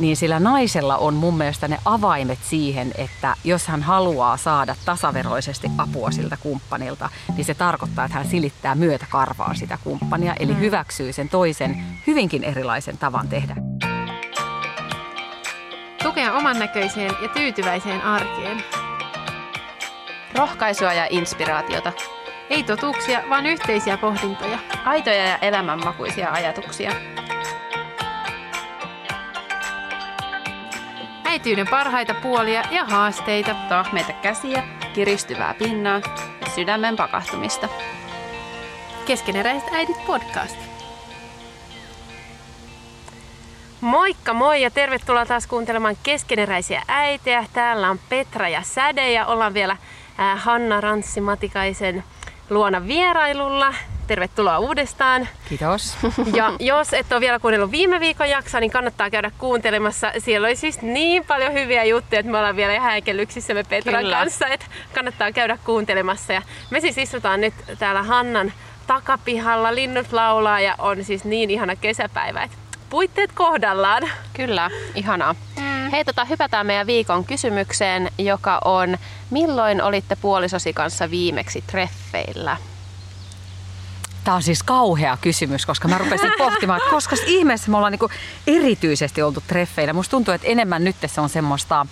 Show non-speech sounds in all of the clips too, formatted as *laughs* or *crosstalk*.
niin sillä naisella on mun mielestä ne avaimet siihen, että jos hän haluaa saada tasaveroisesti apua siltä kumppanilta, niin se tarkoittaa, että hän silittää myötä karvaa sitä kumppania, eli mm. hyväksyy sen toisen hyvinkin erilaisen tavan tehdä. Tukea oman näköiseen ja tyytyväiseen arkeen. Rohkaisua ja inspiraatiota. Ei totuuksia, vaan yhteisiä pohdintoja. Aitoja ja elämänmakuisia ajatuksia. Äityyden parhaita puolia ja haasteita. Tahmeita käsiä, kiristyvää pinnaa ja sydämen pakahtumista. Keskeneräiset äidit podcast. Moikka moi ja tervetuloa taas kuuntelemaan Keskeneräisiä äitejä. Täällä on Petra ja Säde ja ollaan vielä Hanna Ranssi-Matikaisen luona vierailulla. Tervetuloa uudestaan. Kiitos. *laughs* Ja jos et ole vielä kuunnellut viime viikon jaksoa, niin kannattaa käydä kuuntelemassa. Siellä oli siis niin paljon hyviä juttuja, että me ollaan vielä häikellyksissä me Petran Kyllä. kanssa, että kannattaa käydä kuuntelemassa. Ja me siis istutaan nyt täällä Hannan takapihalla, linnut laulaa ja on siis niin ihana kesäpäivä, että puitteet kohdallaan. Kyllä, ihanaa. Mm. Hei, tota, hypätään meidän viikon kysymykseen, joka on, milloin olitte puolisosi kanssa viimeksi treffeillä? Tämä on siis kauhea kysymys, koska mä rupesin pohtimaan, että koska ihmeessä me ollaan niin erityisesti oltu treffeillä. Musta tuntuu, että enemmän nyt se on semmoista,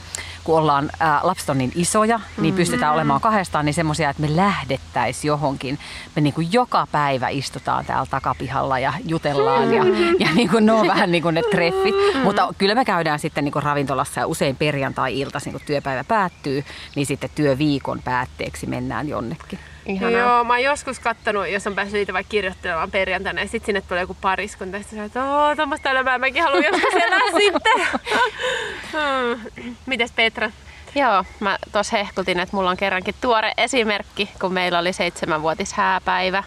kun ollaan ää, lapset on niin isoja, niin pystytään mm-hmm. olemaan kahdestaan niin semmoisia, että me lähdettäisiin johonkin. Me niin kuin joka päivä istutaan täällä takapihalla ja jutellaan ja, ja niin kuin ne on vähän niin kuin ne treffit. Mm-hmm. Mutta kyllä me käydään sitten niin kuin ravintolassa ja usein perjantai-iltaisin, kun työpäivä päättyy, niin sitten työviikon päätteeksi mennään jonnekin. Ihanaa. Joo, mä oon joskus kattonut, jos on päässyt niitä vaikka kirjoittelemaan perjantaina, ja sitten sinne tulee joku pariskunta, ja sitten että ooo, tuommoista elämää mäkin haluan joskus elää *laughs* sitten. hmm. Mites Petra? Joo, mä tuossa hehkutin, että mulla on kerrankin tuore esimerkki, kun meillä oli seitsemänvuotis hääpäivä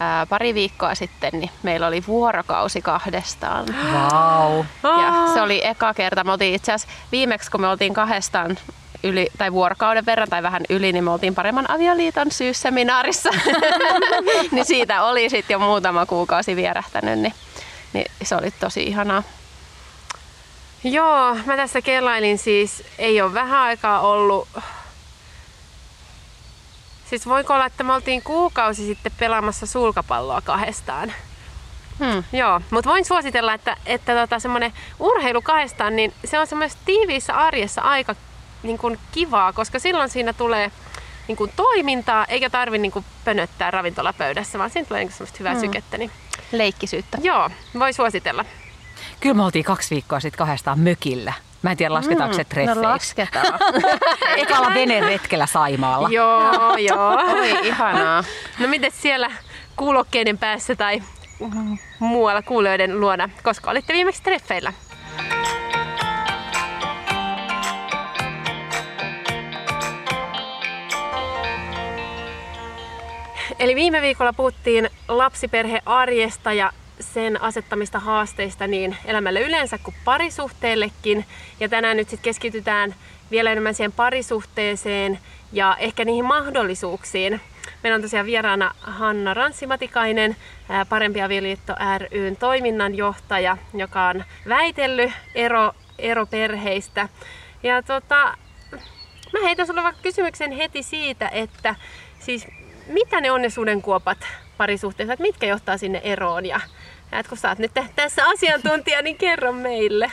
ää, pari viikkoa sitten, niin meillä oli vuorokausi kahdestaan. Wow. Ja se oli eka kerta. Me oltiin itse asiassa viimeksi, kun me oltiin kahdestaan yli, tai vuorokauden verran tai vähän yli, niin me oltiin paremman avioliiton syysseminaarissa. *laughs* niin siitä oli sitten jo muutama kuukausi vierähtänyt, niin, niin se oli tosi ihanaa. Joo, mä tässä kelailin siis, ei ole vähän aikaa ollut. Siis voiko olla, että me oltiin kuukausi sitten pelaamassa sulkapalloa kahdestaan. Hmm. Joo, mutta voin suositella, että, että tota, semmoinen urheilu kahdestaan, niin se on semmoisessa tiiviissä arjessa aika niin kuin kivaa, koska silloin siinä tulee niin kuin toimintaa, eikä tarvi niin kuin pönöttää ravintolapöydässä, vaan siinä tulee niin semmoista hyvää mm. sykettä. Niin... Leikkisyyttä. Joo, voi suositella. Kyllä me oltiin kaksi viikkoa sitten kahdestaan mökillä. Mä en tiedä, lasketaanko mm, se treffeiksi. No lasketaan. *laughs* Eikä olla veneretkellä Saimaalla. *laughs* joo, joo. Oi, ihanaa. No miten siellä kuulokkeiden päässä tai muualla kuulijoiden luona, koska olitte viimeksi treffeillä? Eli viime viikolla puhuttiin lapsiperhearjesta ja sen asettamista haasteista niin elämälle yleensä kuin parisuhteellekin. Ja tänään nyt sitten keskitytään vielä enemmän siihen parisuhteeseen ja ehkä niihin mahdollisuuksiin. Meillä on tosiaan vieraana Hanna Ranssimatikainen, Parempi avioliitto ryn toiminnanjohtaja, joka on väitellyt ero, eroperheistä. Ja tota, mä heitän sulle vaikka kysymyksen heti siitä, että siis mitä ne on ne sudenkuopat parisuhteessa, että mitkä johtaa sinne eroon ja että kun sä oot nyt tässä asiantuntija, niin kerro meille.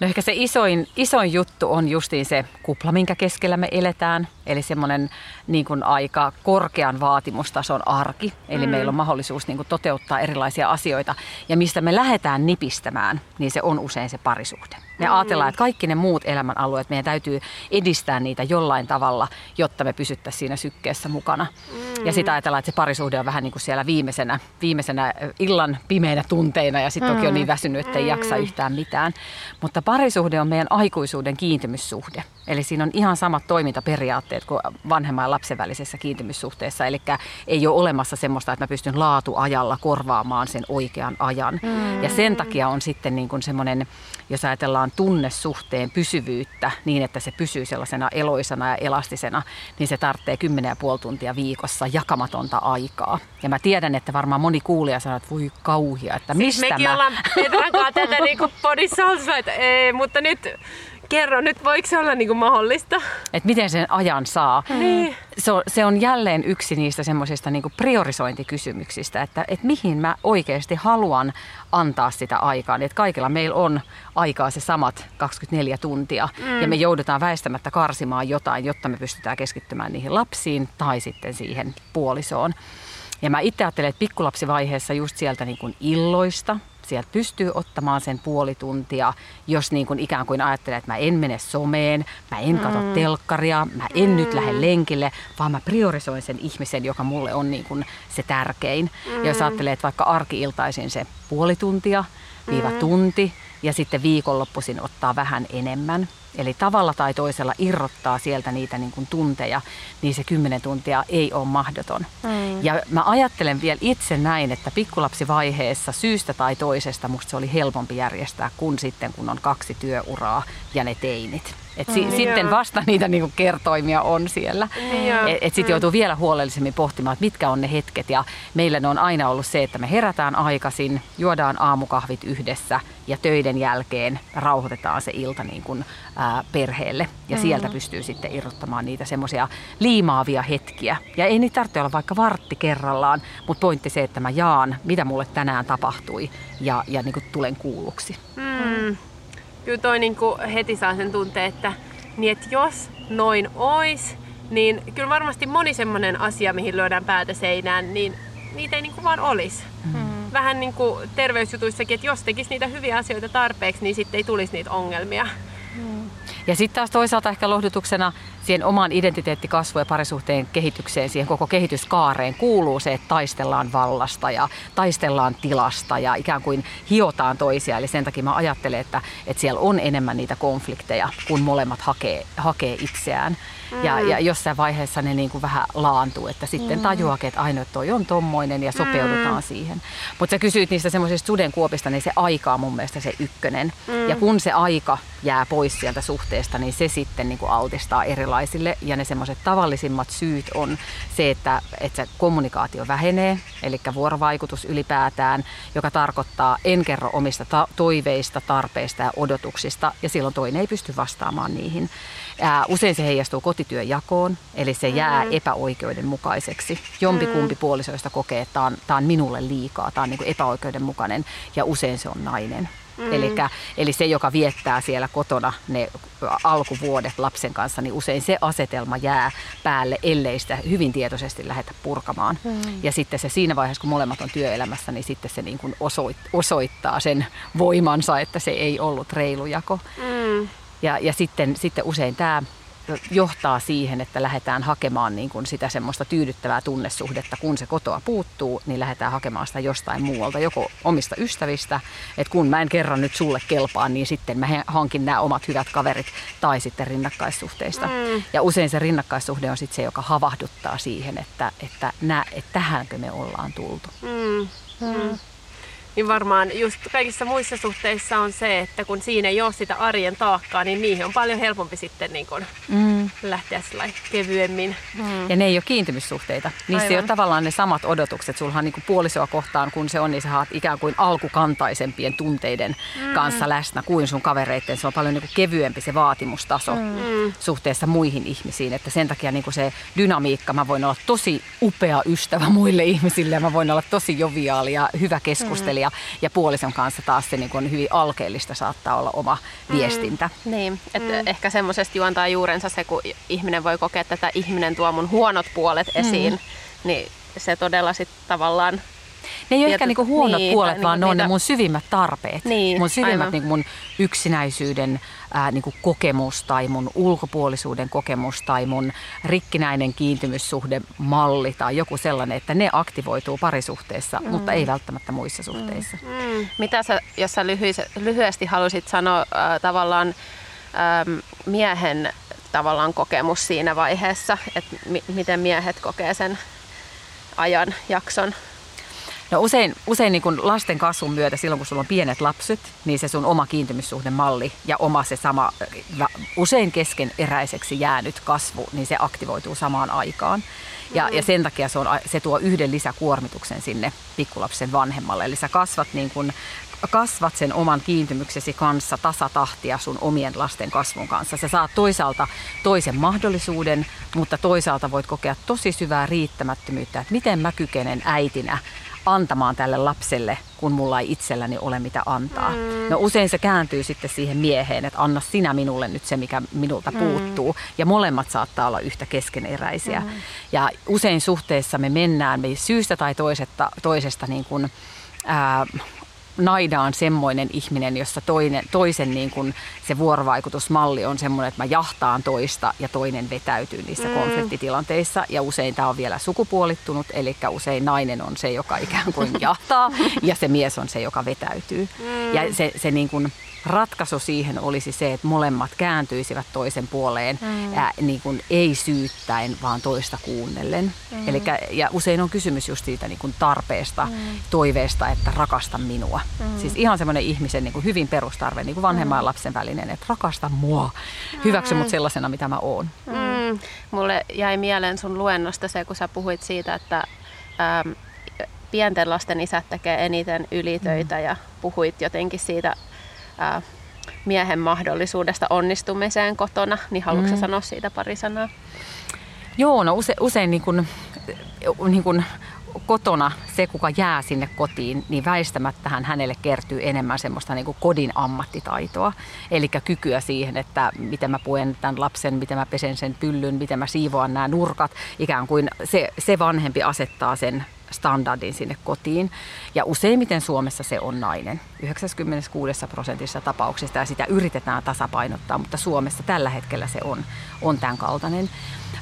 No ehkä se isoin, isoin juttu on justiin se kupla, minkä keskellä me eletään. Eli semmoinen niin kuin aika korkean vaatimustason arki. Eli mm. meillä on mahdollisuus niin kuin toteuttaa erilaisia asioita. Ja mistä me lähdetään nipistämään, niin se on usein se parisuhde. Me mm. ajatellaan, että kaikki ne muut elämänalueet, meidän täytyy edistää niitä jollain tavalla, jotta me pysyttäisiin siinä sykkeessä mukana. Mm. Ja sitä ajatellaan, että se parisuhde on vähän niin kuin siellä viimeisenä, viimeisenä illan pimeinä tunteina ja sitten mm. toki on niin väsynyt, että ei jaksa yhtään mitään. Mutta parisuhde on meidän aikuisuuden kiintymyssuhde. Eli siinä on ihan samat toimintaperiaatteet kuin vanhemman ja lapsen välisessä kiintymyssuhteessa. Eli ei ole olemassa semmoista, että mä pystyn laatuajalla korvaamaan sen oikean ajan. Mm. Ja sen takia on sitten niin kuin semmoinen, jos ajatellaan tunnesuhteen pysyvyyttä niin, että se pysyy sellaisena eloisena ja elastisena, niin se tarvitsee 10,5 tuntia viikossa jakamatonta aikaa. Ja mä tiedän, että varmaan moni kuulija sanoo, että voi kauhia, että siis mistä mekin mä... ollaan Petran tätä niin kuin podissa että Ei, mutta nyt kerro nyt, voiko se olla niin kuin mahdollista? Että miten sen ajan saa. Niin. Se on, se on jälleen yksi niistä semmoisista niin priorisointikysymyksistä, että, että mihin mä oikeasti haluan antaa sitä aikaa. Että kaikilla meillä on aikaa se samat 24 tuntia mm. ja me joudutaan väistämättä karsimaan jotain, jotta me pystytään keskittymään niihin lapsiin tai sitten siihen puolisoon. Ja mä itse ajattelen, että pikkulapsivaiheessa just sieltä niin kuin illoista, sieltä pystyy ottamaan sen puoli tuntia, jos niin kuin ikään kuin ajattelee, että mä en mene someen, mä en katso mm. telkkaria, mä en mm. nyt lähde lenkille, vaan mä priorisoin sen ihmisen, joka mulle on niin kuin se tärkein. Mm. Ja jos mm. ajattelee, että vaikka arki-iltaisin se puoli tuntia, viiva mm. tunti, ja sitten viikonloppuisin ottaa vähän enemmän, Eli tavalla tai toisella irrottaa sieltä niitä niin kuin tunteja, niin se kymmenen tuntia ei ole mahdoton. Mm. Ja mä ajattelen vielä itse näin, että pikkulapsivaiheessa syystä tai toisesta musta se oli helpompi järjestää kuin sitten, kun on kaksi työuraa ja ne teinit. Et si- mm, sitten vasta niitä niinku kertoimia on siellä. Mm. Et, et sitten joutuu vielä huolellisemmin pohtimaan, että mitkä on ne hetket. Ja meillä ne on aina ollut se, että me herätään aikaisin, juodaan aamukahvit yhdessä ja töiden jälkeen rauhoitetaan se ilta niin kuin, ää, perheelle. Ja mm. sieltä pystyy sitten irrottamaan niitä semmoisia liimaavia hetkiä. Ja ei niitä tarvitse olla vaikka vartti kerrallaan, mutta pointti se, että mä jaan, mitä mulle tänään tapahtui ja, ja niin kuin tulen kuulluksi. Mm kyllä toi niinku heti saa sen tunteen, että, niin että jos noin ois, niin kyllä varmasti moni semmoinen asia, mihin lyödään päätä seinään, niin niitä ei niinku vaan olisi. Mm. Vähän niin kuin terveysjutuissakin, että jos tekisi niitä hyviä asioita tarpeeksi, niin sitten ei tulisi niitä ongelmia. Mm. Ja sitten taas toisaalta ehkä lohdutuksena siihen omaan identiteettikasvuun ja parisuhteen kehitykseen, siihen koko kehityskaareen kuuluu se, että taistellaan vallasta ja taistellaan tilasta ja ikään kuin hiotaan toisia. Eli sen takia mä ajattelen, että, että siellä on enemmän niitä konflikteja, kun molemmat hakee, hakee itseään. Mm. Ja, ja jossain vaiheessa ne niin kuin vähän laantuu, että sitten mm. tajuaa, että ainoa toi on tommoinen ja sopeudutaan mm. siihen. Mutta sä kysyit niistä semmoisista sudenkuopista, niin se aika on mun mielestä se ykkönen. Mm. Ja kun se aika jää pois sieltä suhteesta, niin se sitten niin kuin altistaa erilaisille. Ja ne semmoiset tavallisimmat syyt on se, että, että se kommunikaatio vähenee, eli vuorovaikutus ylipäätään, joka tarkoittaa en kerro omista ta- toiveista, tarpeista ja odotuksista, ja silloin toinen ei pysty vastaamaan niihin. Ää, usein se heijastuu kotityöjakoon, eli se jää mm-hmm. epäoikeudenmukaiseksi. Jompikumpi mm. puolisoista kokee, että tämä on, tämä on minulle liikaa, tämä on niin kuin epäoikeudenmukainen, ja usein se on nainen. Mm. Elikkä, eli se, joka viettää siellä kotona ne alkuvuodet lapsen kanssa, niin usein se asetelma jää päälle, ellei sitä hyvin tietoisesti lähdetä purkamaan. Mm. Ja sitten se siinä vaiheessa, kun molemmat on työelämässä, niin sitten se niin kuin osoittaa sen voimansa, että se ei ollut reilu jako. Mm. Ja, ja sitten, sitten usein tämä johtaa siihen, että lähdetään hakemaan niin kuin sitä semmoista tyydyttävää tunnesuhdetta. Kun se kotoa puuttuu, niin lähdetään hakemaan sitä jostain muualta, joko omista ystävistä, että kun mä en kerran nyt sulle kelpaa, niin sitten mä hankin nämä omat hyvät kaverit, tai sitten rinnakkaissuhteista. Mm. Ja usein se rinnakkaissuhde on sitten se, joka havahduttaa siihen, että, että, nä, että tähänkö me ollaan tultu. Mm. Mm niin varmaan just kaikissa muissa suhteissa on se, että kun siinä ei ole sitä arjen taakkaa, niin niihin on paljon helpompi sitten niin kun mm. lähteä kevyemmin. Mm. Ja ne ei ole kiintymyssuhteita. Niissä Aivan. ei ole tavallaan ne samat odotukset. Sulhan niin puolisoa kohtaan, kun se on, niin sä haat ikään kuin alkukantaisempien tunteiden mm. kanssa läsnä kuin sun kavereitten. Se on paljon niin kevyempi se vaatimustaso mm. suhteessa muihin ihmisiin. Että sen takia niin se dynamiikka, mä voin olla tosi upea ystävä muille ihmisille ja mä voin olla tosi joviaali ja hyvä keskustelija. Mm ja, ja puolison kanssa taas se niin kuin hyvin alkeellista saattaa olla oma mm. viestintä. Niin, että mm. ehkä semmoisesta juontaa juurensa se, kun ihminen voi kokea, että tämä ihminen tuo mun huonot puolet esiin, mm. niin se todella sitten tavallaan ne ei ole ehkä niinku huonot niitä, puolet, vaan niinku ne on ne mun syvimmät tarpeet. Niin, mun syvimmät niinku mun yksinäisyyden ää, niinku kokemus tai mun ulkopuolisuuden kokemus tai mun rikkinäinen kiintymyssuhde malli tai joku sellainen, että ne aktivoituu parisuhteessa, mm. mutta ei välttämättä muissa suhteissa. Mm. Mm. Mitä sä, jos sä lyhyesti halusit sanoa äh, tavallaan ähm, miehen tavallaan kokemus siinä vaiheessa, että mi- miten miehet kokee sen ajan jakson? No usein, usein niin kun lasten kasvun myötä, silloin kun sulla on pienet lapset, niin se sun oma kiintymyssuhdemalli ja oma se sama, usein keskeneräiseksi jäänyt kasvu, niin se aktivoituu samaan aikaan. Ja, ja sen takia se, on, se tuo yhden lisäkuormituksen sinne pikkulapsen vanhemmalle. Eli sä kasvat niin kun kasvat sen oman kiintymyksesi kanssa tasatahtia sun omien lasten kasvun kanssa. Sä saat toisaalta toisen mahdollisuuden, mutta toisaalta voit kokea tosi syvää riittämättömyyttä, että miten mä kykenen äitinä antamaan tälle lapselle, kun mulla ei itselläni ole mitä antaa. Mm. No usein se kääntyy sitten siihen mieheen, että anna sinä minulle nyt se, mikä minulta mm. puuttuu. Ja molemmat saattaa olla yhtä keskeneräisiä. Mm. Ja usein suhteessa me mennään me syystä tai toisesta, toisesta niin kuin, ää, naida on semmoinen ihminen, jossa toinen, toisen niin kuin se vuorovaikutusmalli on semmoinen, että mä jahtaan toista ja toinen vetäytyy niissä mm. konfliktitilanteissa. Ja usein tämä on vielä sukupuolittunut, eli usein nainen on se, joka ikään kuin *laughs* jahtaa ja se mies on se, joka vetäytyy. Mm. Ja se, se niin kuin, ratkaisu siihen olisi se, että molemmat kääntyisivät toisen puoleen mm. ää, niin kuin ei syyttäen, vaan toista kuunnellen. Mm. Elikkä, ja usein on kysymys just siitä niin kuin tarpeesta, mm. toiveesta, että rakasta minua. Mm. Siis ihan semmoinen ihmisen niin kuin hyvin perustarve, niin kuin vanhemman mm. ja lapsen välinen, että rakasta mua, hyväksy mm. mut sellaisena, mitä mä oon. Mm. Mulle jäi mieleen sun luennosta se, kun sä puhuit siitä, että ähm, pienten lasten isät tekee eniten ylitöitä mm. ja puhuit jotenkin siitä ää, miehen mahdollisuudesta onnistumiseen kotona, niin haluatko mm. sanoa siitä pari sanaa? Joo, no use, usein niin kun, niin kun kotona se, kuka jää sinne kotiin, niin väistämättähän hänelle kertyy enemmän semmoista niin kuin kodin ammattitaitoa. Eli kykyä siihen, että miten mä puen tämän lapsen, miten mä pesen sen pyllyn, miten mä siivoan nämä nurkat. Ikään kuin se, se vanhempi asettaa sen standardin sinne kotiin. Ja useimmiten Suomessa se on nainen. 96 prosentissa tapauksista ja sitä yritetään tasapainottaa, mutta Suomessa tällä hetkellä se on, on tämän kaltainen.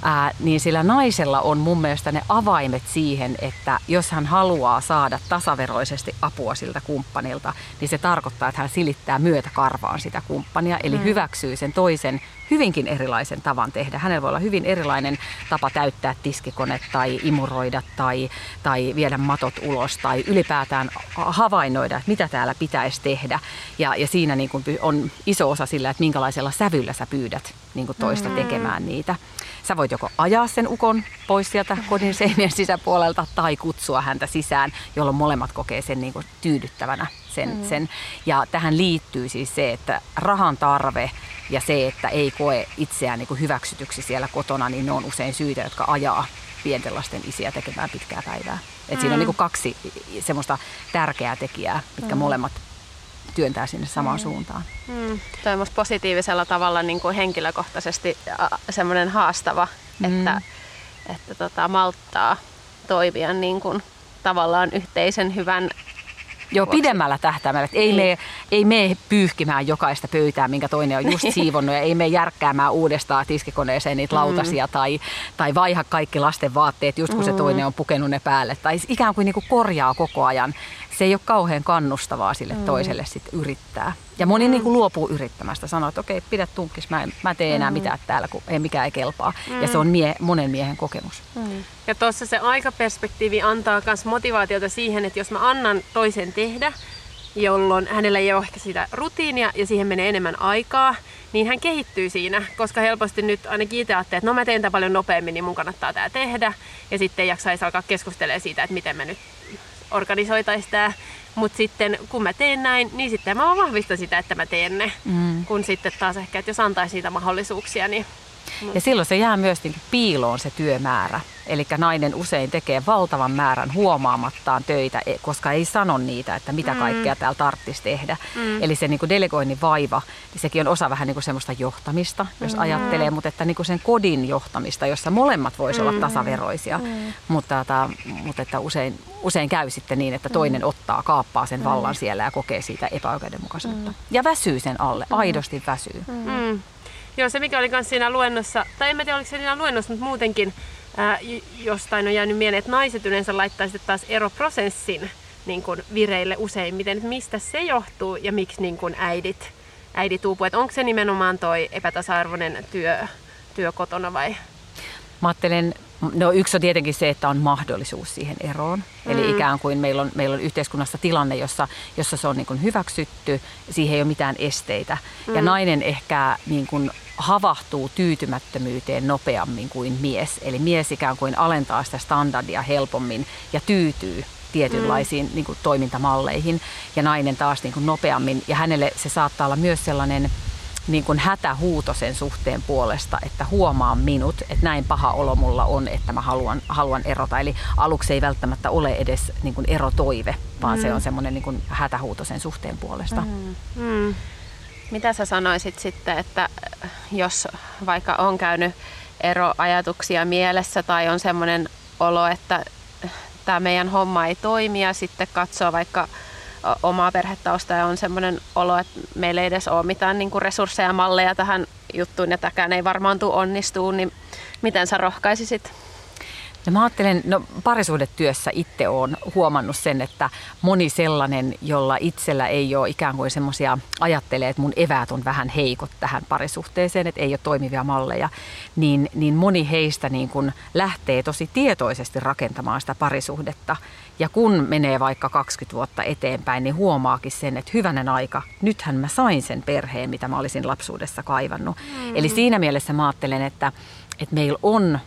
Ää, niin sillä naisella on mun mielestä ne avaimet siihen, että jos hän haluaa saada tasaveroisesti apua siltä kumppanilta, niin se tarkoittaa, että hän silittää myötäkarvaan sitä kumppania, eli mm. hyväksyy sen toisen hyvinkin erilaisen tavan tehdä. Hänellä voi olla hyvin erilainen tapa täyttää tiskikone tai imuroida tai, tai viedä matot ulos tai ylipäätään havainnoida, että mitä täällä pitäisi tehdä. Ja, ja siinä niin kuin on iso osa sillä, että minkälaisella sävyllä sä pyydät niin kuin toista mm. tekemään niitä. Sä voit joko ajaa sen ukon pois sieltä kodin seinien sisäpuolelta tai kutsua häntä sisään, jolloin molemmat kokee sen niin kuin tyydyttävänä. Sen, mm. sen. Ja tähän liittyy siis se, että rahan tarve ja se, että ei koe itseään niin kuin hyväksytyksi siellä kotona, niin ne on usein syitä, jotka ajaa pienten lasten isiä tekemään pitkää päivää. Et mm. Siinä on mm. niin kuin kaksi semmoista tärkeää tekijää, mitkä mm. molemmat työntää sinne samaan mm. suuntaan. Mm. Tuo on positiivisella tavalla niin kuin henkilökohtaisesti semmoinen haastava, mm. että, että tota, malttaa toimia niin kuin, tavallaan yhteisen hyvän Joo, pidemmällä tähtäimellä. Ei, niin. me, ei me pyyhkimään jokaista pöytää, minkä toinen on just *laughs* siivonnut, ja ei me järkkäämään uudestaan tiskikoneeseen niitä mm. lautasia, tai, tai vaiha kaikki lasten vaatteet just kun mm. se toinen on pukenut ne päälle. Tai ikään kuin, niin kuin korjaa koko ajan se ei ole kauhean kannustavaa sille mm. toiselle sit yrittää. Ja moni mm. niin kuin luopuu yrittämästä, sanoo, että okei, pidä tunkkis, mä en, mä tee enää mm. mitään täällä, kun ei mikään ei kelpaa. Mm. Ja se on mie, monen miehen kokemus. Mm. Ja tuossa se aikaperspektiivi antaa myös motivaatiota siihen, että jos mä annan toisen tehdä, jolloin hänellä ei ole ehkä sitä rutiinia ja siihen menee enemmän aikaa, niin hän kehittyy siinä, koska helposti nyt ainakin itse ajattelee, että no mä teen tämän paljon nopeammin, niin mun kannattaa tämä tehdä. Ja sitten jaksaisi alkaa keskustelemaan siitä, että miten me nyt organisoitaisiin tämä. Mutta sitten kun mä teen näin, niin sitten mä vahvistan sitä, että mä teen ne. Mm. Kun sitten taas ehkä, että jos antaisi niitä mahdollisuuksia, niin ja silloin se jää myös niin piiloon se työmäärä. Eli nainen usein tekee valtavan määrän huomaamattaan töitä, e, koska ei sano niitä, että mitä mm. kaikkea täällä tarvitsisi tehdä. Mm. Eli se niin kuin delegoinnin vaiva, niin sekin on osa vähän niin kuin semmoista johtamista, jos mm. ajattelee, mutta että niin kuin sen kodin johtamista, jossa molemmat voisivat mm. olla tasaveroisia. Mm. Mutta, että, mutta että usein, usein käy sitten niin, että toinen mm. ottaa, kaappaa sen vallan mm. siellä ja kokee siitä epäoikeudenmukaisuutta. Mm. Ja väsyy sen alle, mm. aidosti väsyy. Mm. Joo, se mikä oli myös siinä luennossa, tai en tiedä oliko se siinä luennossa, mutta muutenkin ää, jostain on jäänyt mieleen, että naiset yleensä laittaa sitten taas eroprosessin niin kuin vireille useimmiten, että mistä se johtuu ja miksi niin kuin äidit, äidit uupuu. Onko se nimenomaan toi epätasa-arvoinen työ, työ kotona vai? Mä ajattelen, no yksi on tietenkin se, että on mahdollisuus siihen eroon. Mm. Eli ikään kuin meillä on, meillä on yhteiskunnassa tilanne, jossa, jossa se on niin kuin hyväksytty, siihen ei ole mitään esteitä. Mm. Ja nainen ehkä niin kuin havahtuu tyytymättömyyteen nopeammin kuin mies. Eli mies ikään kuin alentaa sitä standardia helpommin ja tyytyy tietynlaisiin mm. niin kuin, toimintamalleihin ja nainen taas niin kuin, nopeammin. Ja hänelle se saattaa olla myös sellainen niin kuin hätähuuto sen suhteen puolesta, että huomaa minut, että näin paha olo mulla on, että mä haluan, haluan erota. Eli aluksi ei välttämättä ole edes niin kuin erotoive, vaan mm. se on semmoinen niin kuin hätähuuto sen suhteen puolesta. Mm. Mm. Mitä sä sanoisit sitten, että jos vaikka on käynyt eroajatuksia mielessä tai on semmoinen olo, että tämä meidän homma ei toimi ja sitten katsoo vaikka omaa perhetausta ja on semmoinen olo, että meillä ei edes ole mitään niin kuin resursseja ja malleja tähän juttuun ja tämäkään ei varmaan tule onnistuu, niin miten sä rohkaisisit No mä ajattelen, no parisuhdetyössä itse olen huomannut sen, että moni sellainen, jolla itsellä ei ole ikään kuin semmoisia, ajattelee, että mun eväät on vähän heikot tähän parisuhteeseen, että ei ole toimivia malleja, niin, niin moni heistä niin kun lähtee tosi tietoisesti rakentamaan sitä parisuhdetta. Ja kun menee vaikka 20 vuotta eteenpäin, niin huomaakin sen, että hyvänen aika, nythän mä sain sen perheen, mitä mä olisin lapsuudessa kaivannut. Mm. Eli siinä mielessä mä ajattelen, että, että meillä on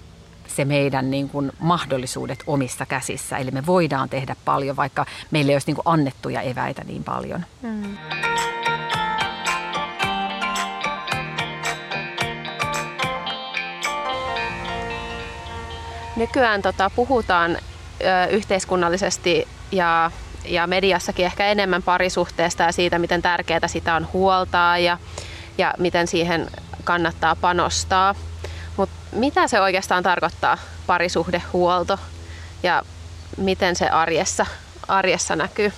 se meidän niin kuin mahdollisuudet omissa käsissä. Eli me voidaan tehdä paljon, vaikka meille ei olisi niin kuin annettuja eväitä niin paljon. Mm. Nykyään tota, puhutaan ö, yhteiskunnallisesti ja, ja mediassakin ehkä enemmän parisuhteesta ja siitä, miten tärkeää sitä on huoltaa ja, ja miten siihen kannattaa panostaa. Mutta mitä se oikeastaan tarkoittaa parisuhdehuolto ja miten se arjessa, arjessa näkyy?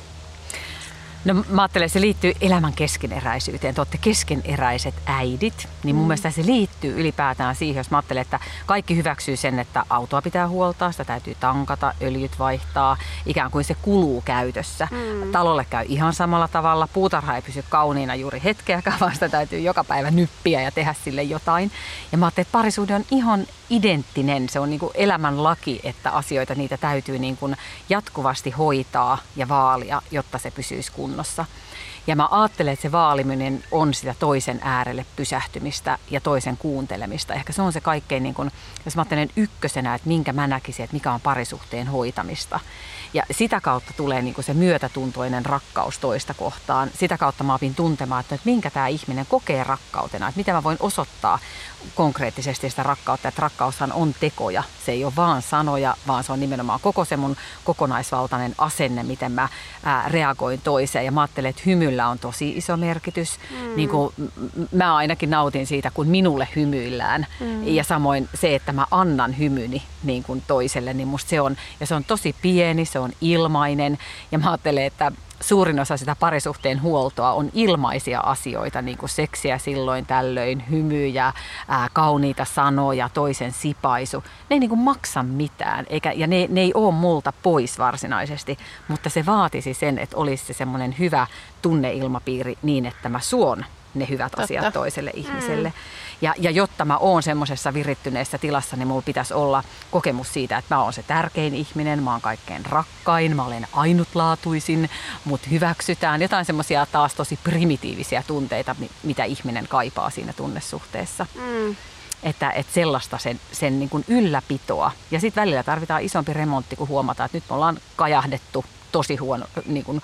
No mä ajattelen, että se liittyy elämän keskeneräisyyteen. Te olette keskeneräiset äidit, niin mun mm. mielestä se liittyy ylipäätään siihen, jos mä ajattelen, että kaikki hyväksyy sen, että autoa pitää huoltaa, sitä täytyy tankata, öljyt vaihtaa, ikään kuin se kuluu käytössä. Mm. Talolle käy ihan samalla tavalla, puutarha ei pysy kauniina juuri hetkeäkään, vaan sitä täytyy joka päivä nyppiä ja tehdä sille jotain. Ja mä ajattelen, että parisuhde on ihan identtinen, se on niin kuin elämän laki, että asioita niitä täytyy niin kuin jatkuvasti hoitaa ja vaalia, jotta se pysyisi kunnossa. Ja mä ajattelen, että se vaaliminen on sitä toisen äärelle pysähtymistä ja toisen kuuntelemista. Ehkä se on se kaikkein, niin kun, jos mä ajattelen ykkösenä, että minkä mä näkisin, että mikä on parisuhteen hoitamista. Ja sitä kautta tulee niin se myötätuntoinen rakkaus toista kohtaan. Sitä kautta mä opin tuntemaan, että minkä tämä ihminen kokee rakkautena, että mitä mä voin osoittaa konkreettisesti sitä rakkautta. Että rakkaushan on tekoja, se ei ole vaan sanoja, vaan se on nimenomaan koko se mun kokonaisvaltainen asenne, miten mä ää, reagoin toiseen. Ja mä ajattelen, että hymyllä on tosi iso merkitys. Mm. Niin kuin mä ainakin nautin siitä, kun minulle hymyillään. Mm. Ja samoin se, että mä annan hymyni niin kuin toiselle, niin musta se on, ja se on tosi pieni, se on ilmainen. Ja mä ajattelen, että suurin osa sitä parisuhteen huoltoa on ilmaisia asioita, niin kuin seksiä silloin tällöin, hymyjä, ää, kauniita sanoja, toisen sipaisu. Ne ei niin kuin maksa mitään, eikä, ja ne, ne ei ole multa pois varsinaisesti, mutta se vaatisi sen, että olisi se semmoinen hyvä tunneilmapiiri niin, että mä suon ne hyvät Totta. asiat toiselle ihmiselle. Mm. Ja, ja jotta mä oon semmoisessa virittyneessä tilassa, niin mulla pitäisi olla kokemus siitä, että mä oon se tärkein ihminen, mä oon kaikkein rakkain, mä olen ainutlaatuisin, mut hyväksytään. Jotain semmoisia taas tosi primitiivisiä tunteita, mitä ihminen kaipaa siinä tunnesuhteessa. Mm. Että, että sellaista sen, sen niin kuin ylläpitoa. Ja sitten välillä tarvitaan isompi remontti, kun huomataan, että nyt me ollaan kajahdettu tosi huono, niin kuin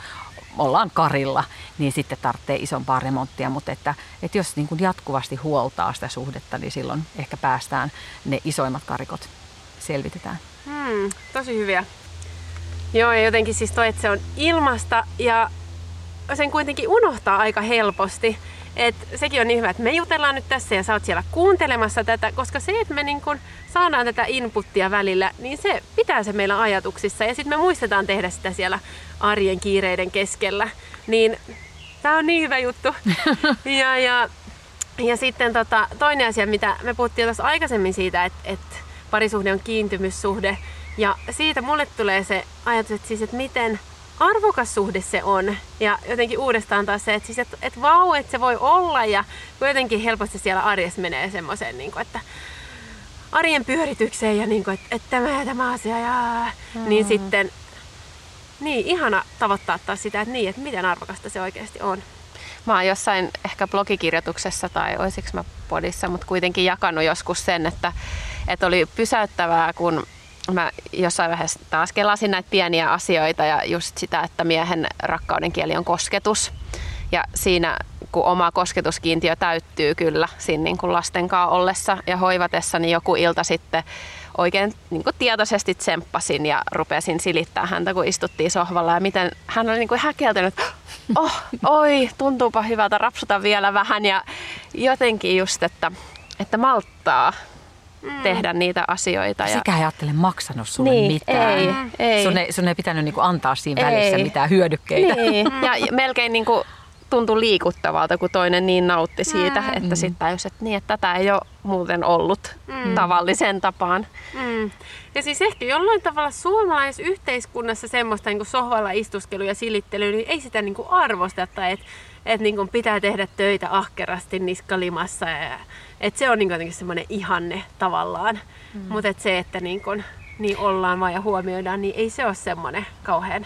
ollaan karilla, niin sitten tarvitsee isompaa remonttia. Mutta että, että jos niin kuin jatkuvasti huoltaa sitä suhdetta, niin silloin ehkä päästään ne isoimmat karikot selvitetään. Hmm, tosi hyviä. Joo, ja jotenkin siis toi, että se on ilmasta ja sen kuitenkin unohtaa aika helposti. Et sekin on niin hyvä, että me jutellaan nyt tässä ja sä oot siellä kuuntelemassa tätä, koska se, että me niin kun saadaan tätä inputtia välillä, niin se pitää se meillä ajatuksissa ja sitten me muistetaan tehdä sitä siellä arjen kiireiden keskellä. Niin tämä on niin hyvä juttu. *laughs* ja, ja, ja sitten tota, toinen asia, mitä me puhuttiin tuossa aikaisemmin siitä, että, että parisuhde on kiintymyssuhde. Ja siitä mulle tulee se ajatus, että, siis, että miten arvokas suhde se on. Ja jotenkin uudestaan taas se, että, siis, että, että vau, että se voi olla. Ja jotenkin helposti siellä arjessa menee semmoiseen, niin kuin, että arjen pyöritykseen ja niin kuin, että, että tämä ja tämä asia. Ja, mm. Niin sitten, niin ihana tavoittaa taas sitä, että, niin, että miten arvokasta se oikeasti on. Mä oon jossain ehkä blogikirjoituksessa tai olisiko mä podissa, mutta kuitenkin jakanut joskus sen, että, että oli pysäyttävää, kun mä jossain vaiheessa taas kelasin näitä pieniä asioita ja just sitä, että miehen rakkauden kieli on kosketus. Ja siinä kun oma kosketuskiintiö täyttyy kyllä siinä niin kuin lasten kanssa ollessa ja hoivatessa, niin joku ilta sitten oikein niin kuin tietoisesti tsemppasin ja rupesin silittää häntä, kun istuttiin sohvalla. Ja miten hän oli niin kuin häkeltynyt, oh, oi, tuntuupa hyvältä, rapsuta vielä vähän. Ja jotenkin just, että, että malttaa mm. tehdä niitä asioita. Ja... Sekä ei ajattele maksanut sulle niin, mitään. Ei, ei. Sun, ei, sun ei pitänyt niinku antaa siinä ei. välissä mitään hyödykkeitä. Niin. *laughs* Ja melkein niinku tuntui liikuttavalta, kun toinen niin nautti siitä, mm. että sitten tajus, että, niin, että tätä ei ole muuten ollut mm. tavallisen tapaan. Mm. Ja siis ehkä jollain tavalla suomalaisessa yhteiskunnassa semmoista niin sohvalla istuskelua ja silittelyä, niin ei sitä niin arvosteta, että että niin pitää tehdä töitä ahkerasti niskalimassa. Ja, että se on niin jotenkin semmoinen ihanne tavallaan. Mm. Mutta et se, että niin, kuin, niin ollaan vaan ja huomioidaan, niin ei se ole semmoinen kauhean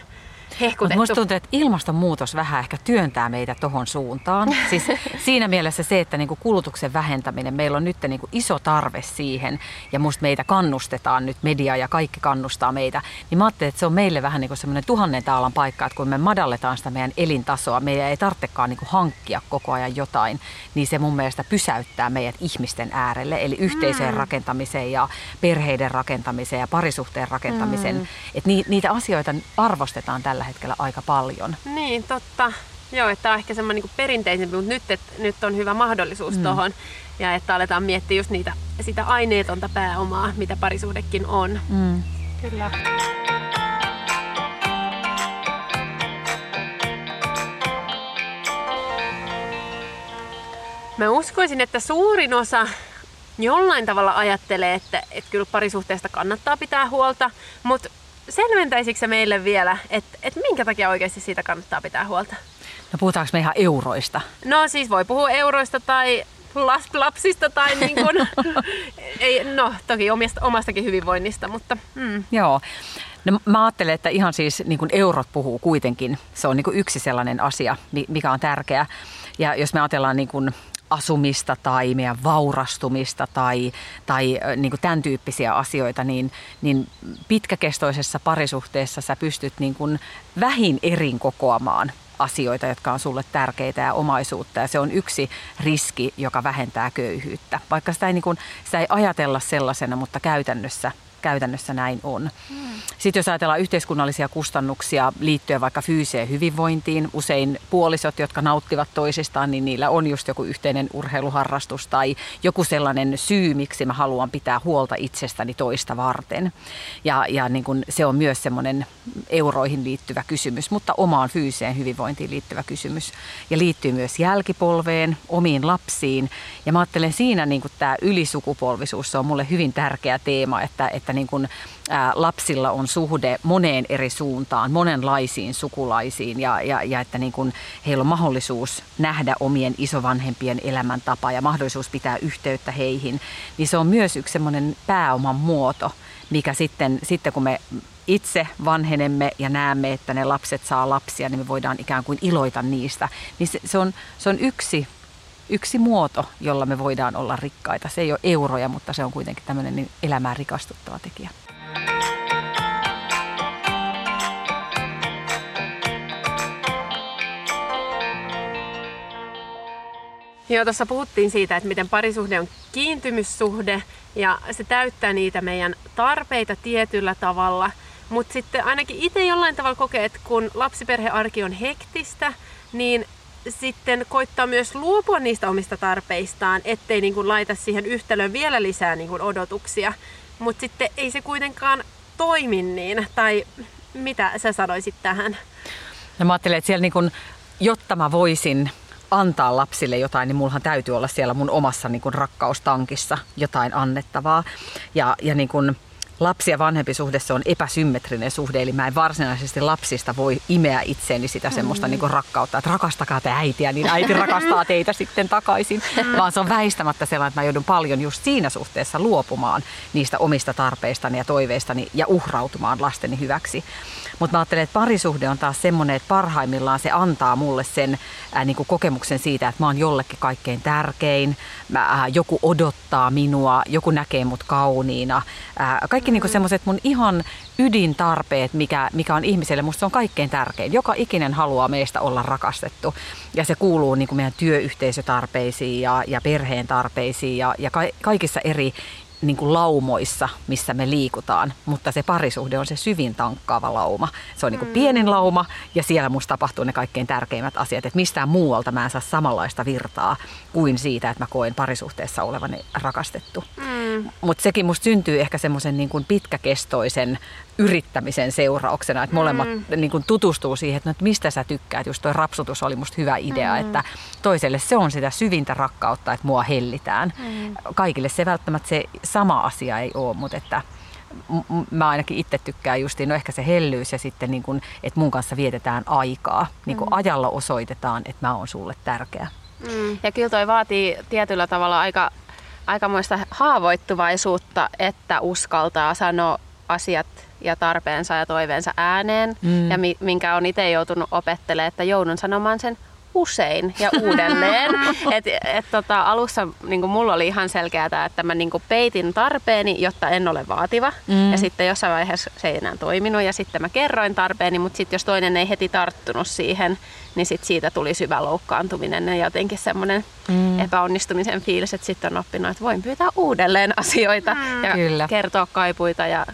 hehkutettu. Musta tuntuu, että ilmastonmuutos vähän ehkä työntää meitä tohon suuntaan. *laughs* Siis siinä mielessä se, että niinku kulutuksen vähentäminen, meillä on nyt niinku iso tarve siihen ja musta meitä kannustetaan nyt, media ja kaikki kannustaa meitä. Niin mä ajattelin, että se on meille vähän niinku semmoinen tuhannen taalan paikka, että kun me madalletaan sitä meidän elintasoa, meidän ei tarvitsekaan niinku hankkia koko ajan jotain, niin se mun mielestä pysäyttää meidät ihmisten äärelle, eli yhteisöjen mm. rakentamiseen ja perheiden rakentamiseen ja parisuhteen rakentamisen. Mm. Että niitä asioita arvostetaan tällä hetkellä aika paljon. Niin, totta. Joo, että tämä on ehkä semmoinen niin perinteisempi, mutta nyt, et, nyt on hyvä mahdollisuus mm. tuohon. Ja että aletaan miettiä just niitä, sitä aineetonta pääomaa, mitä parisuudekin on. Mm. Kyllä. Mä uskoisin, että suurin osa jollain tavalla ajattelee, että, että kyllä parisuhteesta kannattaa pitää huolta, mutta selventäisikö meille vielä, että, että minkä takia oikeasti siitä kannattaa pitää huolta? No puhutaanko me ihan euroista? No siis voi puhua euroista tai lapsista tai niin kuin, *laughs* ei, no toki omasta, omastakin hyvinvoinnista, mutta... Mm. Joo. No, mä ajattelen, että ihan siis niin kuin eurot puhuu kuitenkin. Se on niin kuin yksi sellainen asia, mikä on tärkeä. Ja jos me ajatellaan niin kuin asumista tai meidän vaurastumista tai, tai niin kuin tämän tyyppisiä asioita, niin, niin pitkäkestoisessa parisuhteessa sä pystyt niin kuin vähin erin kokoamaan asioita, jotka on sulle tärkeitä ja omaisuutta. Ja se on yksi riski, joka vähentää köyhyyttä. Vaikka sitä ei, niin kuin, sitä ei ajatella sellaisena, mutta käytännössä käytännössä näin on. Mm. Sitten jos ajatellaan yhteiskunnallisia kustannuksia liittyen vaikka fyysiseen hyvinvointiin, usein puolisot, jotka nauttivat toisistaan, niin niillä on just joku yhteinen urheiluharrastus tai joku sellainen syy, miksi mä haluan pitää huolta itsestäni toista varten. Ja, ja niin kun se on myös semmoinen euroihin liittyvä kysymys, mutta omaan fyysiseen hyvinvointiin liittyvä kysymys. Ja liittyy myös jälkipolveen, omiin lapsiin. Ja mä ajattelen siinä niin tämä ylisukupolvisuus, se on mulle hyvin tärkeä teema, että, että että niin kuin, ää, lapsilla on suhde moneen eri suuntaan, monenlaisiin sukulaisiin ja, ja, ja että niin kuin heillä on mahdollisuus nähdä omien isovanhempien elämäntapa ja mahdollisuus pitää yhteyttä heihin, niin se on myös yksi semmoinen pääoman muoto, mikä sitten, sitten kun me itse vanhenemme ja näemme, että ne lapset saa lapsia, niin me voidaan ikään kuin iloita niistä. Niin se, se, on, se on yksi yksi muoto, jolla me voidaan olla rikkaita. Se ei ole euroja, mutta se on kuitenkin tämmöinen niin elämään rikastuttava tekijä. Joo, tuossa puhuttiin siitä, että miten parisuhde on kiintymyssuhde ja se täyttää niitä meidän tarpeita tietyllä tavalla. Mutta sitten ainakin itse jollain tavalla kokee, että kun lapsiperhearki on hektistä, niin sitten koittaa myös luopua niistä omista tarpeistaan, ettei niin kuin laita siihen yhtälöön vielä lisää niin kuin odotuksia. Mutta sitten ei se kuitenkaan toimi niin. Tai mitä sä sanoisit tähän? No mä ajattelen, että siellä niin kun, jotta mä voisin antaa lapsille jotain, niin mullahan täytyy olla siellä mun omassa niin kun, rakkaustankissa jotain annettavaa. Ja, ja niin kun, lapsi- ja vanhempi suhde, se on epäsymmetrinen suhde, eli mä en varsinaisesti lapsista voi imeä itseeni sitä semmoista mm. niin kuin rakkautta, että rakastakaa te äitiä, niin äiti rakastaa teitä sitten takaisin, mm. vaan se on väistämättä sellainen, että mä joudun paljon just siinä suhteessa luopumaan niistä omista tarpeistani ja toiveistani ja uhrautumaan lasteni hyväksi. Mutta mä ajattelen, että parisuhde on taas semmoinen, että parhaimmillaan se antaa mulle sen ää, niin kuin kokemuksen siitä, että mä oon jollekin kaikkein tärkein, mä, ää, joku odottaa minua, joku näkee mut kauniina. Ää, kaikki kaikki niinku semmoiset mun ihan ydintarpeet, mikä, mikä on ihmiselle, musta se on kaikkein tärkein. Joka ikinen haluaa meistä olla rakastettu ja se kuuluu niinku meidän työyhteisötarpeisiin ja, ja perheen tarpeisiin ja, ja ka, kaikissa eri niin kuin laumoissa, missä me liikutaan, mutta se parisuhde on se syvin tankkaava lauma. Se on niin kuin mm. pienin lauma ja siellä musta tapahtuu ne kaikkein tärkeimmät asiat, että mistään muualta mä en saa samanlaista virtaa kuin siitä, että mä koen parisuhteessa olevani rakastettu. Mm. Mutta sekin musta syntyy ehkä semmoisen niin kuin pitkäkestoisen yrittämisen seurauksena, että molemmat mm. niin kuin tutustuu siihen, että, no, että mistä sä tykkäät. Just toi rapsutus oli musta hyvä idea, mm. että toiselle se on sitä syvintä rakkautta, että mua hellitään. Mm. Kaikille se välttämättä se sama asia ei ole, mutta että mä ainakin itse tykkään justiin, no ehkä se hellyys ja sitten niin kun, että mun kanssa vietetään aikaa. Niin kun mm. ajalla osoitetaan, että mä oon sulle tärkeä. Mm. Ja kyllä toi vaatii tietyllä tavalla aika, aikamoista haavoittuvaisuutta, että uskaltaa sanoa asiat ja tarpeensa ja toiveensa ääneen. Mm. Ja minkä on itse joutunut opettelemaan, että joudun sanomaan sen usein ja uudelleen. *laughs* et, et, tota, alussa niin mulla oli ihan selkeää, että mä niin peitin tarpeeni, jotta en ole vaativa. Mm. Ja sitten jossain vaiheessa se ei enää toiminut ja sitten mä kerroin tarpeeni, mutta sitten jos toinen ei heti tarttunut siihen, niin sit siitä tuli syvä loukkaantuminen ja jotenkin semmoinen mm. epäonnistumisen fiilis, että sitten on oppinut, että voin pyytää uudelleen asioita mm. ja Kyllä. kertoa kaipuita ja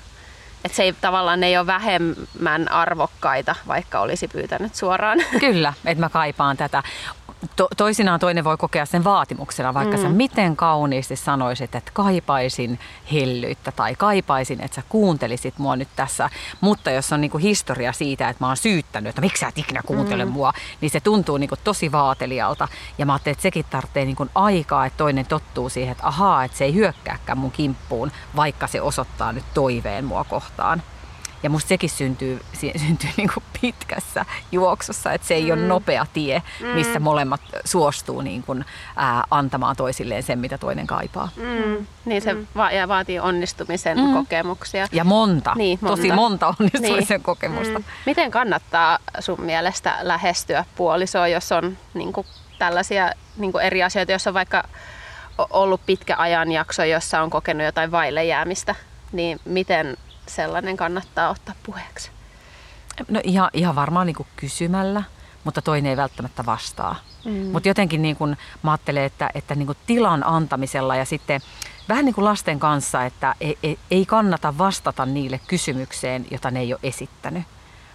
että se ei tavallaan ei ole vähemmän arvokkaita, vaikka olisi pyytänyt suoraan. Kyllä, että mä kaipaan tätä to, toisinaan toinen voi kokea sen vaatimuksena, vaikka mm. sä miten kauniisti sanoisit, että kaipaisin hellyyttä tai kaipaisin, että sä kuuntelisit mua nyt tässä. Mutta jos on niinku historia siitä, että mä oon syyttänyt, että miksi sä et ikinä kuuntele mm. mua, niin se tuntuu niinku tosi vaatelijalta. Ja mä ajattelin, että sekin tarvitsee niinku aikaa, että toinen tottuu siihen, että ahaa, että se ei hyökkääkään mun kimppuun, vaikka se osoittaa nyt toiveen mua kohtaan. Ja musta sekin syntyy, *laughs* syntyy niin kuin pitkässä juoksussa, että se ei mm. ole nopea tie, missä mm. molemmat suostuu niin kuin, ää, antamaan toisilleen sen, mitä toinen kaipaa. Mm. Niin se mm. va- ja vaatii onnistumisen mm. kokemuksia. Ja monta, niin, monta. tosi monta onnistumisen niin. kokemusta. Mm. Miten kannattaa sun mielestä lähestyä puolisoa, jos on niin kuin, tällaisia niin kuin eri asioita, jos on vaikka ollut pitkä ajanjakso, jossa on kokenut jotain vaille jäämistä, niin miten sellainen kannattaa ottaa puheeksi? No ihan, ihan varmaan niin kysymällä, mutta toinen ei välttämättä vastaa. Mm. Mutta jotenkin niin kuin, mä ajattelen, että, että niin kuin tilan antamisella ja sitten vähän niin kuin lasten kanssa, että ei, ei, ei kannata vastata niille kysymykseen, jota ne ei ole esittänyt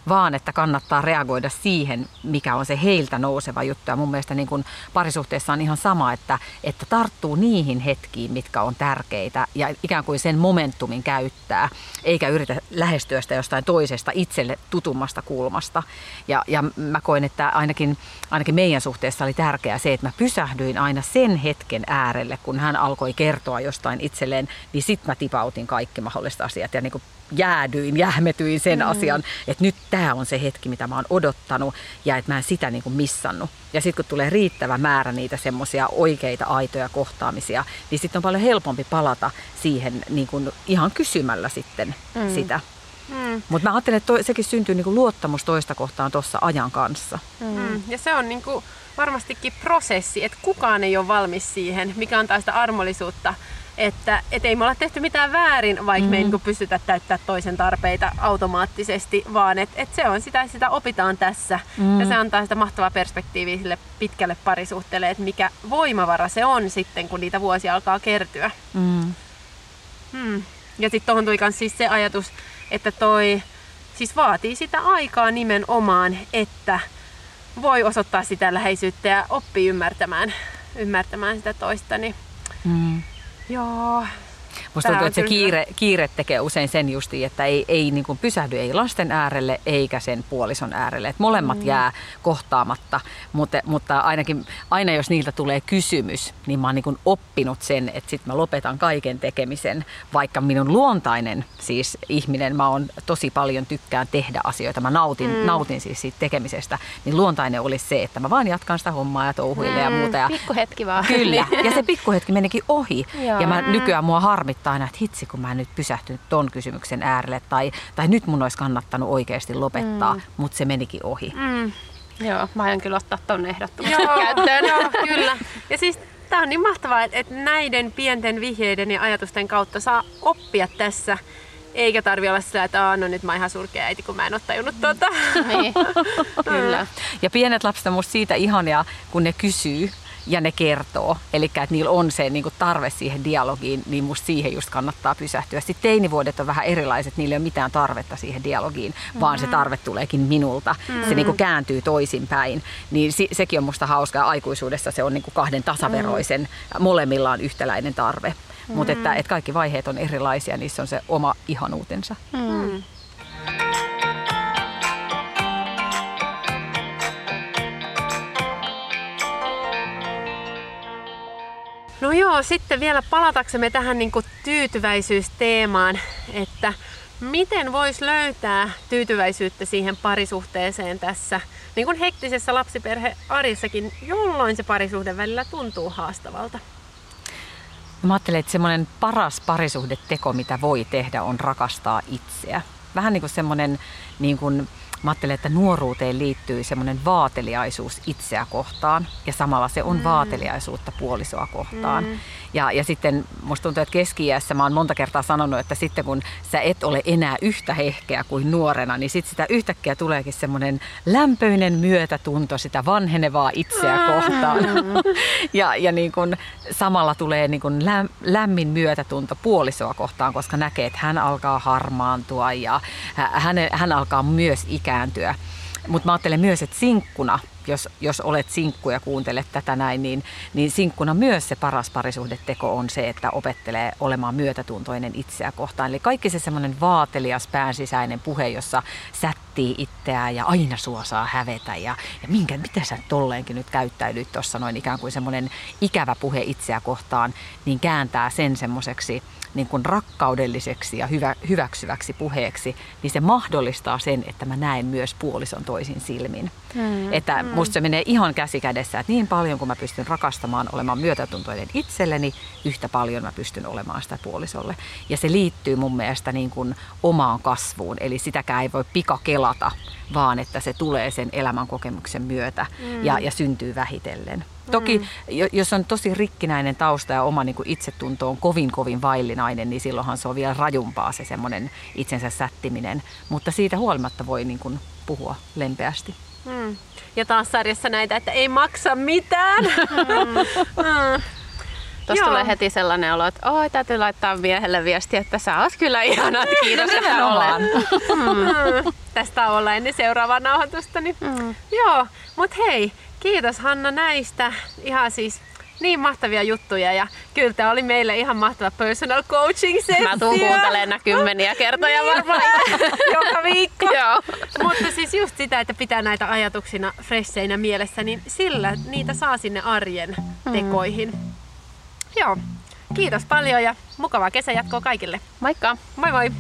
vaan että kannattaa reagoida siihen, mikä on se heiltä nouseva juttu. Ja mun mielestä niin kuin parisuhteessa on ihan sama, että, että tarttuu niihin hetkiin, mitkä on tärkeitä ja ikään kuin sen momentumin käyttää, eikä yritä lähestyä sitä jostain toisesta itselle tutummasta kulmasta. Ja, ja mä koen, että ainakin, ainakin meidän suhteessa oli tärkeää se, että mä pysähdyin aina sen hetken äärelle, kun hän alkoi kertoa jostain itselleen, niin sit mä tipautin kaikki mahdolliset asiat ja niin kuin jäädyin, jähmetyin sen mm. asian, että nyt tämä on se hetki, mitä mä oon odottanut ja että mä en sitä niin kuin missannut. Ja sitten kun tulee riittävä määrä niitä semmoisia oikeita aitoja kohtaamisia, niin sitten on paljon helpompi palata siihen niin kuin ihan kysymällä sitten mm. sitä. Mm. Mutta mä ajattelen, että toi, sekin syntyy niin kuin luottamus toista kohtaan tuossa ajan kanssa. Mm. Mm. Ja se on niin kuin varmastikin prosessi, että kukaan ei ole valmis siihen, mikä antaa sitä armollisuutta että et ei me olla tehty mitään väärin, vaikka mm. me ei mm. niin pystytä täyttämään toisen tarpeita automaattisesti, vaan että et se on sitä, sitä opitaan tässä. Mm. Ja se antaa sitä mahtavaa perspektiiviä sille pitkälle parisuhteelle, että mikä voimavara se on sitten, kun niitä vuosia alkaa kertyä. Mm. Hmm. Ja sitten tuohon tuli myös siis se ajatus, että toi siis vaatii sitä aikaa nimenomaan, että voi osoittaa sitä läheisyyttä ja oppii ymmärtämään, ymmärtämään sitä toista. Niin mm. Joo. Musta tuntuu, että se kiire, kiire tekee usein sen justi, että ei, ei niin kuin pysähdy ei lasten äärelle eikä sen puolison äärelle. Että molemmat mm. jää kohtaamatta, mutta, mutta ainakin aina jos niiltä tulee kysymys, niin mä oon niin kuin oppinut sen, että sitten mä lopetan kaiken tekemisen, vaikka minun luontainen siis ihminen, mä oon tosi paljon tykkään tehdä asioita, mä nautin, mm. nautin siis siitä tekemisestä, niin luontainen olisi se, että mä vaan jatkan sitä hommaa ja touhuille mm. ja muuta. Ja, pikkuhetki vaan. Kyllä, *laughs* ja se pikkuhetki menikin ohi. Joo. Ja mä nykyään mua harmittaa aina, että hitsi kun mä en nyt pysähtynyt ton kysymyksen äärelle tai, tai nyt mun olisi kannattanut oikeasti lopettaa, mm. mutta se menikin ohi. Mm. Joo, mä aion kyllä ottaa ton ehdottomasti käyttöön. Joo, kyllä. Ja siis tää on niin mahtavaa, että, että näiden pienten vihjeiden ja ajatusten kautta saa oppia tässä eikä tarvi olla sillä, että no nyt mä oon ihan surkea äiti, kun mä en ole tajunnut tota. Niin, kyllä. *laughs* Ja pienet lapset on musta siitä ihania, kun ne kysyy ja ne kertoo. Eli että niillä on se niin kuin tarve siihen dialogiin, niin musta siihen just kannattaa pysähtyä. Sitten teinivuodet on vähän erilaiset, niillä ei ole mitään tarvetta siihen dialogiin, mm-hmm. vaan se tarve tuleekin minulta. Mm-hmm. Se niin kuin kääntyy toisinpäin. Niin se, sekin on musta hauskaa. Aikuisuudessa se on niin kuin kahden tasaveroisen, mm-hmm. molemmilla on yhtäläinen tarve. Mm-hmm. Mutta että, että kaikki vaiheet on erilaisia, niissä on se oma ihanuutensa. Mm-hmm. No joo, sitten vielä palataksemme tähän niin kuin tyytyväisyysteemaan, että miten voisi löytää tyytyväisyyttä siihen parisuhteeseen tässä niin kuin hektisessä lapsiperhearissakin, jolloin se parisuhde välillä tuntuu haastavalta? Mä ajattelen, että semmoinen paras parisuhdeteko, mitä voi tehdä, on rakastaa itseä. Vähän niin kuin semmoinen niin kuin Mä ajattelen, että nuoruuteen liittyy semmoinen vaateliaisuus itseä kohtaan ja samalla se on mm. vaateliaisuutta puolisoa kohtaan. Mm. Ja, ja sitten musta tuntuu, että keski mä oon monta kertaa sanonut, että sitten kun sä et ole enää yhtä hehkeä kuin nuorena, niin sitten sitä yhtäkkiä tuleekin semmoinen lämpöinen myötätunto sitä vanhenevaa itseä kohtaan. *laughs* ja ja niin kun samalla tulee niin kun lämmin myötätunto puolisoa kohtaan, koska näkee, että hän alkaa harmaantua ja hän, hän alkaa myös ikääntyä. Mutta mä ajattelen myös, että sinkkuna jos, jos olet sinkku ja kuuntelet tätä näin, niin, niin sinkkuna myös se paras parisuhdeteko on se, että opettelee olemaan myötätuntoinen itseä kohtaan. Eli kaikki se semmoinen vaatelias päänsisäinen puhe, jossa sättii itseään ja aina sua saa hävetä ja, ja minkä, mitä sä tolleenkin nyt käyttäydyt tuossa noin ikään kuin semmoinen ikävä puhe itseä kohtaan, niin kääntää sen semmoiseksi niin kuin rakkaudelliseksi ja hyvä, hyväksyväksi puheeksi, niin se mahdollistaa sen, että mä näen myös puolison toisin silmin. Mm, että mm. musta se menee ihan käsi kädessä, että niin paljon kuin mä pystyn rakastamaan, olemaan myötätuntoinen itselleni, yhtä paljon mä pystyn olemaan sitä puolisolle. Ja se liittyy mun mielestä niin kuin omaan kasvuun, eli sitäkään ei voi pikakelata, vaan että se tulee sen elämän kokemuksen myötä mm. ja, ja syntyy vähitellen. Toki mm. jos on tosi rikkinäinen tausta ja oma niin kuin itsetunto on kovin kovin vaillinainen, niin silloinhan se on vielä rajumpaa se semmoinen itsensä sättiminen. Mutta siitä huolimatta voi niin kuin puhua lempeästi. Mm. Ja taas sarjassa näitä, että ei maksa mitään. *laughs* Mm. mm. Tuossa tulee heti sellainen olo, että oi, täytyy laittaa miehelle viesti, että sä oot kyllä ihana, että kiitos, että olen. Mm. Tästä olla ennen seuraavaa nauhoitusta. Niin. Mm. Joo, mutta hei, Kiitos Hanna näistä. Ihan siis niin mahtavia juttuja ja kyllä tämä oli meille ihan mahtava personal coaching sessio. Mä tuun kuuntelemaan kymmeniä kertoja niin. varmaan *laughs* joka viikko. Joo. Mutta siis just sitä, että pitää näitä ajatuksina fresseinä mielessä, niin sillä niitä saa sinne arjen hmm. tekoihin. Mm. Joo. Kiitos paljon ja mukavaa kesäjatkoa kaikille. Moikka! Moi moi!